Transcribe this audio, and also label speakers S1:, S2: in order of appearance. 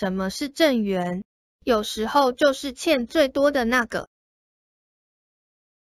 S1: 什么是正缘有时候就是欠最多的那个。